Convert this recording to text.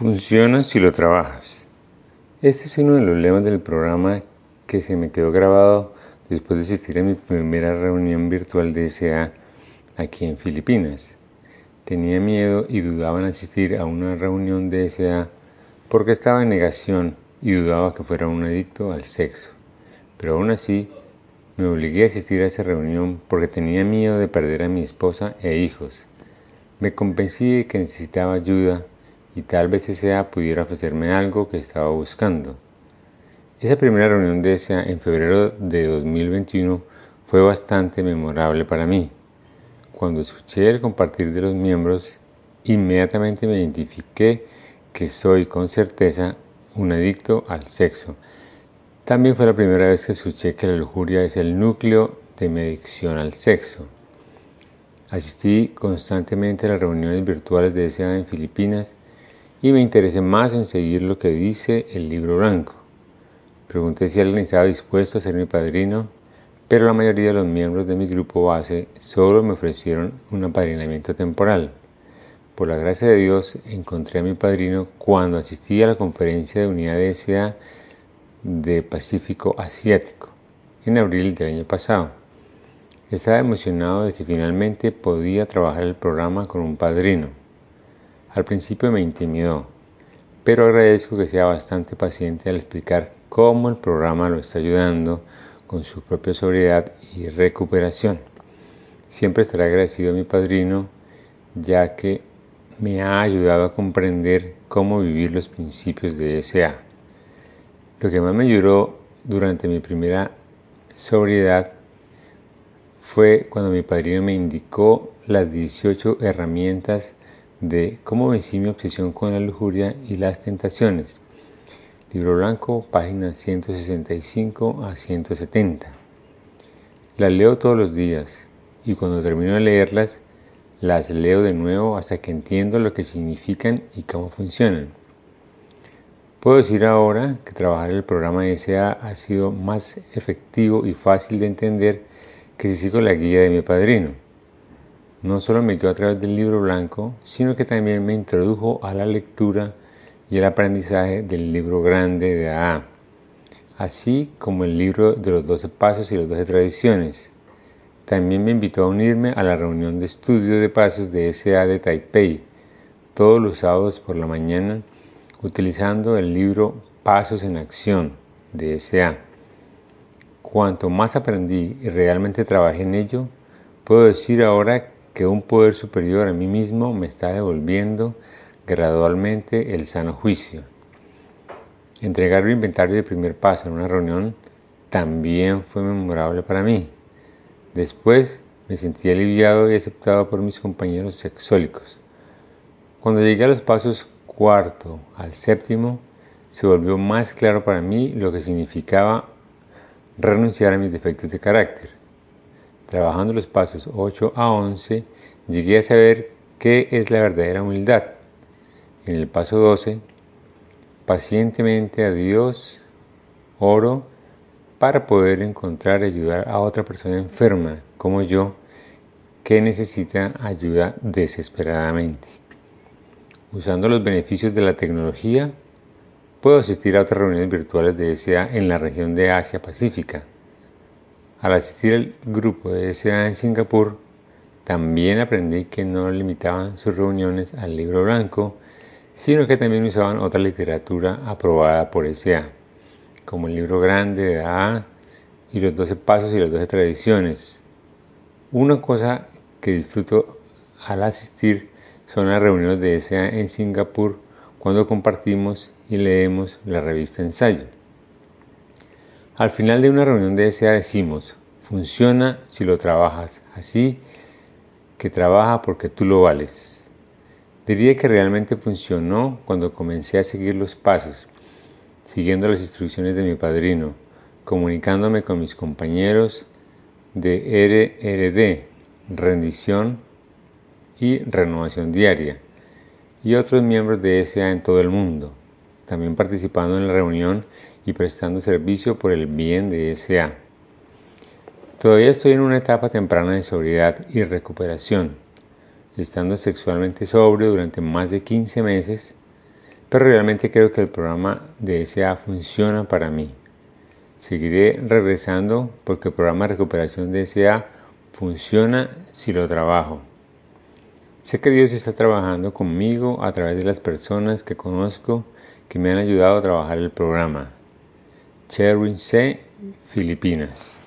Funciona si lo trabajas. Este es uno de los lemas del programa que se me quedó grabado después de asistir a mi primera reunión virtual de SA aquí en Filipinas. Tenía miedo y dudaba en asistir a una reunión de SA porque estaba en negación y dudaba que fuera un adicto al sexo. Pero aún así me obligué a asistir a esa reunión porque tenía miedo de perder a mi esposa e hijos. Me convencí de que necesitaba ayuda y tal vez SA pudiera ofrecerme algo que estaba buscando. Esa primera reunión de SA en febrero de 2021 fue bastante memorable para mí. Cuando escuché el compartir de los miembros, inmediatamente me identifiqué que soy con certeza un adicto al sexo. También fue la primera vez que escuché que la lujuria es el núcleo de mi adicción al sexo. Asistí constantemente a las reuniones virtuales de SA en Filipinas y me interesé más en seguir lo que dice el libro blanco. Pregunté si alguien estaba dispuesto a ser mi padrino, pero la mayoría de los miembros de mi grupo base solo me ofrecieron un apadrinamiento temporal. Por la gracia de Dios encontré a mi padrino cuando asistí a la conferencia de unidad de SA de Pacífico Asiático en abril del año pasado. Estaba emocionado de que finalmente podía trabajar el programa con un padrino. Al principio me intimidó, pero agradezco que sea bastante paciente al explicar cómo el programa lo está ayudando con su propia sobriedad y recuperación. Siempre estaré agradecido a mi padrino, ya que me ha ayudado a comprender cómo vivir los principios de SA. Lo que más me ayudó durante mi primera sobriedad fue cuando mi padrino me indicó las 18 herramientas de Cómo vencí mi obsesión con la lujuria y las tentaciones. Libro blanco, páginas 165 a 170. Las leo todos los días y cuando termino de leerlas, las leo de nuevo hasta que entiendo lo que significan y cómo funcionan. Puedo decir ahora que trabajar el programa SA ha sido más efectivo y fácil de entender que si sigo la guía de mi padrino no solo me quedó a través del libro blanco, sino que también me introdujo a la lectura y el aprendizaje del libro grande de AA, así como el libro de los 12 pasos y las 12 tradiciones. También me invitó a unirme a la reunión de estudio de pasos de SA de Taipei, todos los sábados por la mañana, utilizando el libro Pasos en Acción de SA. Cuanto más aprendí y realmente trabajé en ello, puedo decir ahora que un poder superior a mí mismo me está devolviendo gradualmente el sano juicio. Entregar el inventario de primer paso en una reunión también fue memorable para mí. Después me sentí aliviado y aceptado por mis compañeros sexólicos. Cuando llegué a los pasos cuarto al séptimo, se volvió más claro para mí lo que significaba renunciar a mis defectos de carácter. Trabajando los pasos 8 a 11, llegué a saber qué es la verdadera humildad. En el paso 12, pacientemente a Dios oro para poder encontrar y ayudar a otra persona enferma como yo que necesita ayuda desesperadamente. Usando los beneficios de la tecnología, puedo asistir a otras reuniones virtuales de SA en la región de Asia Pacífica al asistir al grupo de SA en Singapur, también aprendí que no limitaban sus reuniones al libro blanco, sino que también usaban otra literatura aprobada por SA, como el libro grande de AA y los 12 pasos y las 12 tradiciones. Una cosa que disfruto al asistir son las reuniones de SA en Singapur cuando compartimos y leemos la revista Ensayo. Al final de una reunión de SA decimos, funciona si lo trabajas así, que trabaja porque tú lo vales. Diría que realmente funcionó cuando comencé a seguir los pasos, siguiendo las instrucciones de mi padrino, comunicándome con mis compañeros de RRD, rendición y renovación diaria, y otros miembros de SA en todo el mundo, también participando en la reunión y prestando servicio por el bien de SA. Todavía estoy en una etapa temprana de sobriedad y recuperación. Estando sexualmente sobrio durante más de 15 meses, pero realmente creo que el programa de SA funciona para mí. Seguiré regresando porque el programa de recuperación de SA funciona si lo trabajo. Sé que Dios está trabajando conmigo a través de las personas que conozco que me han ayudado a trabajar el programa. Cherwin C., Filipinas.